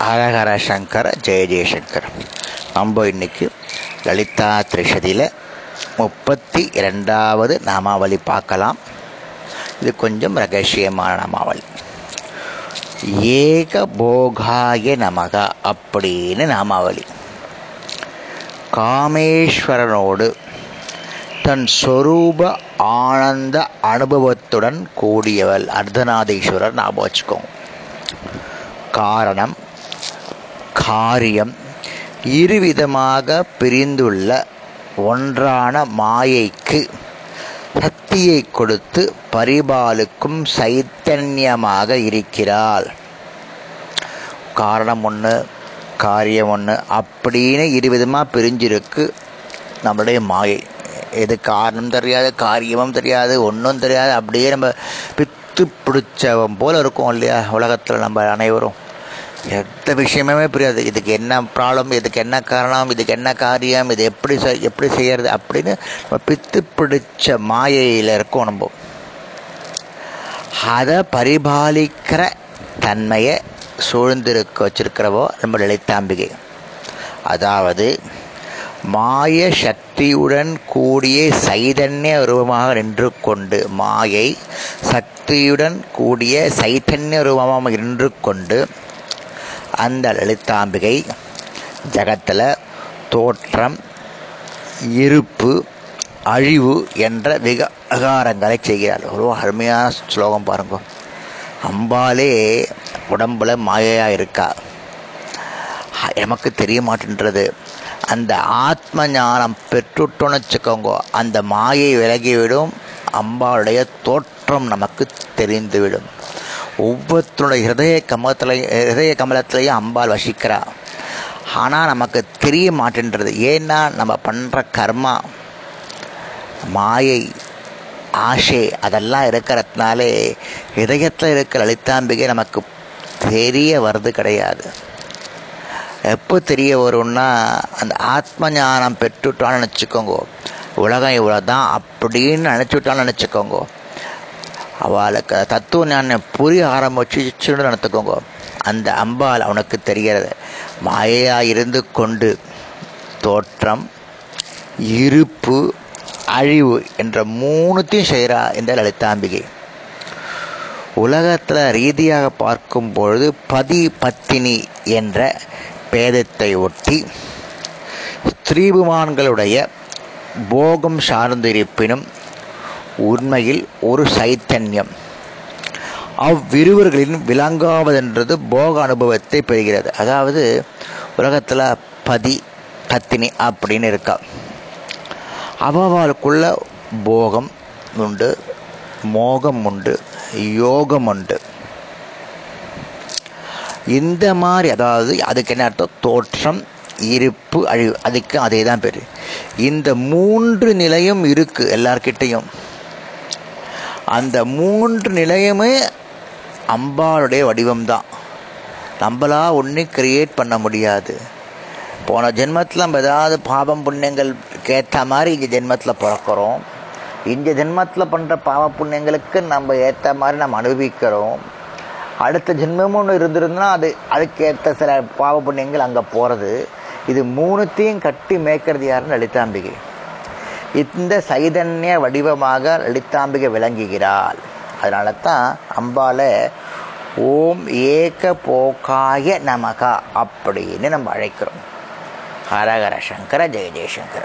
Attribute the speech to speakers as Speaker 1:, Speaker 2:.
Speaker 1: ஹரஹர சங்கர ஜெய ஜெயசங்கர். நம்ம இன்னைக்கு லலிதா திரிஷதியில் முப்பத்தி இரண்டாவது நாமாவளி பார்க்கலாம். இது கொஞ்சம் ரகசியமான நாமாவளி. ஏக போகாய நமக அப்படின்னு நாமாவளி. காமேஸ்வரனோடு தன் சொரூப ஆனந்த அனுபவத்துடன் கூடியவள் அர்த்தநாதீஸ்வரர் ஞாபகம் வச்சுக்கோங்க. காரணம் காரியம். இருவிதமாக பிரிந்துள்ள ஒன்றான மாயைக்கு சக்தியை கொடுத்து பரிபாலுக்கும் சைத்தன்யமாக இருக்கிறாள். காரணம் ஒன்று காரியம் ஒன்று அப்படின்னு இருவிதமாக பிரிஞ்சிருக்கு நம்மளுடைய மாயை. எது காரணம் தெரியாது காரியமும் தெரியாது ஒன்றும் தெரியாது. அப்படியே நம்ம பித்து பிடிச்சவன் போல இருக்கும் இல்லையா உலகத்தில் நம்ம அனைவரும். எந்த விஷயமே புரியாது. இதுக்கு என்ன ப்ராப்ளம் இதுக்கு என்ன காரணம் இதுக்கு என்ன காரியம் இது எப்படி எப்படி செய்யறது அப்படின்னு நம்ம பித்து பிடிச்ச மாயையில் இருக்கோம் நம்ம. அதை பரிபாலிக்கிற தன்மையை சூழ்ந்திருக்க வச்சிருக்கிறவோ நம்ம லலிதாம்பிகை. அதாவது மாய சக்தியுடன் கூடிய சைதன்ய ரூபமாக நின்று கொண்டு மாயை சக்தியுடன் கூடிய சைதன்ய ரூபமாக நின்று கொண்டு அந்த லலிதாம்பிகை ஜகத்தில் தோற்றம் இருப்பு அழிவு என்ற விகாரங்களை செய்கிறாள். ஒரு அருமையான ஸ்லோகம் பாருங்க. அம்பாலே உடம்புல மாயையாக இருக்கா? நமக்கு தெரிய மாட்டேன்றது அந்த ஆத்ம ஞானம் பெற்றுட்டோன்னு வச்சுக்கோங்க அந்த மாயை விலகிவிடும். அம்பாளுடைய தோற்றம் நமக்கு தெரிந்துவிடும். ஒவ்வொருத்தருடைய ஹிருதய கமலத்தில் ஹிருதய கமலத்திலையும் அம்பாள் வசிக்கிறா. ஆனால் நமக்கு தெரிய மாட்டேன்றது. ஏன்னா நம்ம பண்ணுற கர்மா மாயை ஆசை அதெல்லாம் இருக்கிறதுனாலே இதயத்தில் இருக்கிற லலிதாம்பிகை நமக்கு தெரிய வர்றது கிடையாது. எப்போ தெரிய வரும்னா அந்த ஆத்ம ஞானம் பெற்றுட்டான்னு நினச்சிக்கோங்க. உலகம் இவ்வளோ தான் அப்படின்னு நினச்சிவிட்டான்னு நினச்சிக்கோங்க. அவளுக்கு தத்துவ ஞானம் புரிய ஆரம்பிச்சுன்னு நடத்துக்கோங்க அந்த அம்பாள் அவனுக்கு தெரிகிறது. மாயையா இருந்து கொண்டு தோற்றம் இருப்பு அழிவு என்ற மூணுத்தையும் செய்கிறா இந்த லலிதாம்பிகை. உலகத்தில் ரீதியாக பார்க்கும் பொழுது பதி பத்தினி என்ற பேதத்தை ஒட்டி ஸ்திரீபுமான்களுடைய போகம் சார்ந்திருப்பினும் உண்மையில் ஒரு சைத்தன்யம். அவ்விருவர்களின் விளங்காவதென்றது போக அனுபவத்தை பெறுகிறது. அதாவது உலகத்தில் பதி பத்தினி அப்படின்னு இருக்கா. அவளுக்குள்ள போகம் உண்டு மோகம் உண்டு யோகம் உண்டு. இந்த மாதிரி அதாவது அதுக்கு என்ன அர்த்தம்? தோற்றம் இருப்பு அழிவு. அதுக்கு அதே தான் பேர். இந்த மூன்று நிலையும் இருக்குது எல்லார்கிட்டையும். அந்த மூன்று நிலையுமே அம்பாளுடைய வடிவம்தான் நம்மளா ஒன்றும் கிரியேட் பண்ண முடியாது. போன ஜென்மத்தில் நம்ம ஏதாவது பாவம் புண்ணியங்கள் ஏற்ற மாதிரி இந்த ஜென்மத்தில் பிறக்கிறோம். இந்த ஜென்மத்தில் பண்ணுற பாவ புண்ணியங்களுக்கு நம்ம ஏற்ற மாதிரி நம்ம அனுபவிக்கிறோம். அடுத்த ஜென்மமும் ஒன்று இருந்திருந்தா அது அதுக்கேற்ற சில பாவ புண்ணியங்கள் அங்கே போகிறது இது மூணுத்தையும் கட்டி மேய்க்கிறது யாருன்னு லலிதாம்பிகை. இந்த சைதன்ய வடிவமாக லலிதாம்பிகை விளங்குகிறாள். அதனால தான் அம்பால ஓம் ஏக போக்காய நமகா அப்படின்னு நம்ம அழைக்கிறோம். ஹரஹர சங்கர ஜெய ஜெயசங்கர.